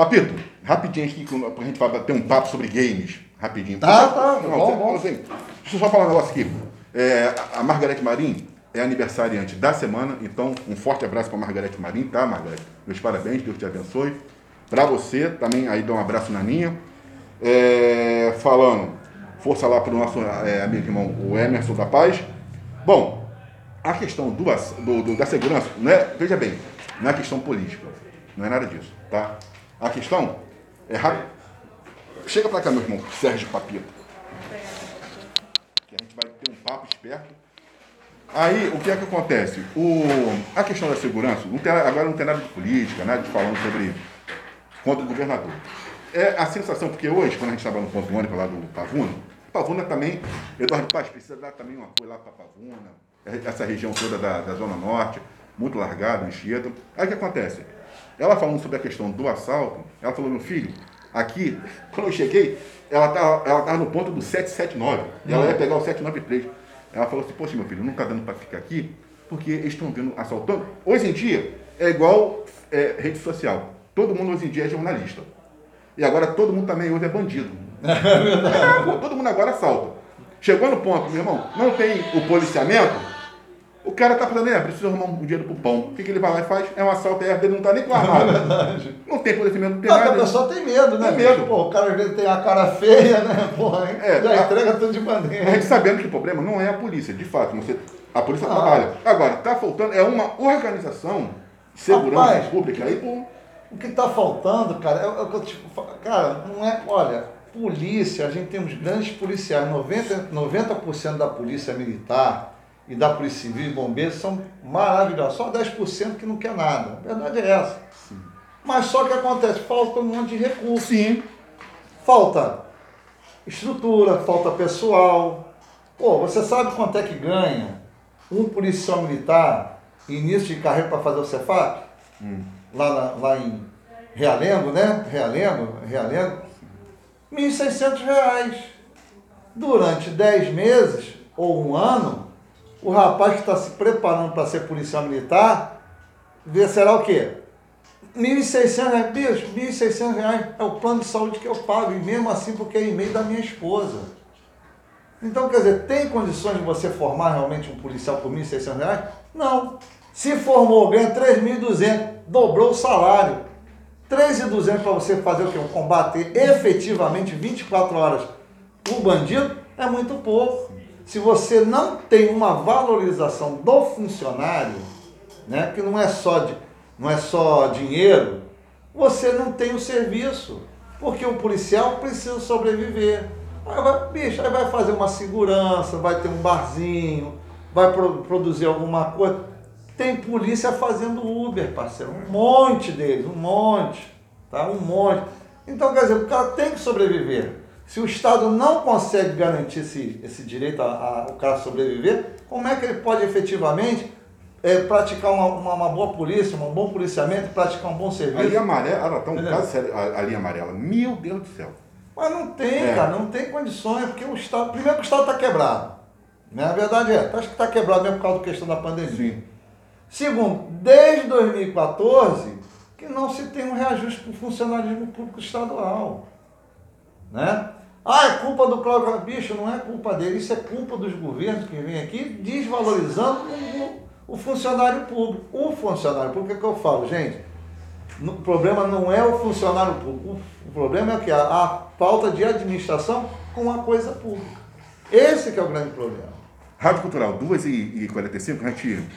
Papito, rapidinho aqui, a gente vai bater um papo sobre games. Rapidinho. Tá, tá, Não, bom, bom. assim, deixa eu só falar um negócio aqui. É, a Margarete Marim é aniversariante da semana, então um forte abraço para Margarete Marim, tá, Margarete? Meus parabéns, Deus te abençoe. Para você, também aí dá um abraço na Ninha. É, falando, força lá para o nosso é, amigo irmão, o Emerson da Paz. Bom, a questão do, do- do- da segurança, não é, veja bem, não é questão política, não é nada disso, tá? A questão é rápida. Chega para cá, meu irmão, Sérgio Papito. Que a gente vai ter um papo esperto. Aí, o que é que acontece? O, a questão da segurança, não tem, agora não tem nada de política, nada de falando sobre contra o governador. É a sensação, porque hoje, quando a gente estava no ponto ônibus lá do Pavuna, Pavuna também, Eduardo Paz precisa dar também um apoio lá para Pavuna, essa região toda da, da Zona Norte, muito largada, Anchieta. Aí o que acontece? Ela falando sobre a questão do assalto, ela falou, meu filho, aqui, quando eu cheguei, ela estava ela tava no ponto do 779, e ela ia pegar o 793. Ela falou assim, poxa, meu filho, não está dando para ficar aqui, porque eles estão vindo assaltando. Hoje em dia, é igual é, rede social. Todo mundo hoje em dia é jornalista. E agora todo mundo também hoje é bandido. É pô, todo mundo agora assalta. Chegou no ponto, meu irmão, não tem o policiamento, o cara tá falando, é, preciso arrumar um dinheiro pro pão. O que, que ele vai lá e faz? É um assalto, é, ele não tá nem com armado. Não tem policiamento, não tem que a nada. pessoa tem medo, né? Tem medo. Pô, o cara às vezes tem a cara feia, né? Porra, hein? É, já a- entrega tudo de A bandeira. gente sabendo que o problema não é a polícia, de fato, você, a polícia Ah. trabalha. Agora, tá faltando, é uma organização de segurança Rapaz. pública aí, pô. O que tá faltando, cara, é o que eu te falo. Cara, não é. Olha, polícia, a gente tem uns grandes policiais. 90%, 90 da polícia militar e da polícia civil e bombeiros são maravilhosos. Só 10% que não quer nada. A verdade é essa. Mas só que acontece, falta um monte de recurso. Sim. Falta estrutura, falta pessoal. Pô, você sabe quanto é que ganha um policial militar início de carreira para fazer o Cefap? Lá, na- lá em Realengo, né? Realengo, Realengo. 1.600 reais. Durante 10 meses ou um ano, o rapaz que está se preparando para ser policial militar, será o quê? 1.600 reais, bicho, 1.600 reais é o plano de saúde que eu pago, e mesmo assim porque é e-mail da minha esposa. Então, quer dizer, tem condições de você formar realmente um policial por 1.600 reais? Não. Se formou, ganha 3.200, dobrou o salário. 3.200 para você fazer o quê? Um combate efetivamente 24 horas o bandido é muito pouco. Se você não tem uma valorização do funcionário, né, que não é só de, não é só dinheiro, você não tem o serviço, porque o policial precisa sobreviver. Aí vai, bicho, aí vai fazer uma segurança, vai ter um barzinho, vai pro- produzir alguma coisa. Tem polícia fazendo Uber, parceiro, um monte deles, um monte, tá? Um monte. Então, quer dizer, o cara tem que sobreviver. Se o Estado não consegue garantir esse, esse direito a, a o cara sobreviver, como é que ele pode efetivamente eh, praticar uma, uma, uma boa polícia, um bom policiamento, praticar um bom A serviço? linha amarela, ela tá um Entendeu? caso sério, a, a linha amarela. Meu Deus do céu. Mas não tem, É. cara, não tem condições, porque o Estado. Primeiro que o Estado está quebrado. Né? A verdade é, acho que está quebrado mesmo por causa da questão da pandemia. Sim. Segundo, desde 2014, que não se tem um reajuste para o funcionalismo público estadual. Né? Ah, é culpa do Cláudio. Bicho, não é culpa dele, isso é culpa dos governos que vêm aqui desvalorizando o, funcionário público. O funcionário público, é que eu falo, gente? O problema não é o funcionário público, o, problema é que? A, a falta de administração com a coisa pública. Esse que é o grande problema. Rádio Cultural, 2h45, a gente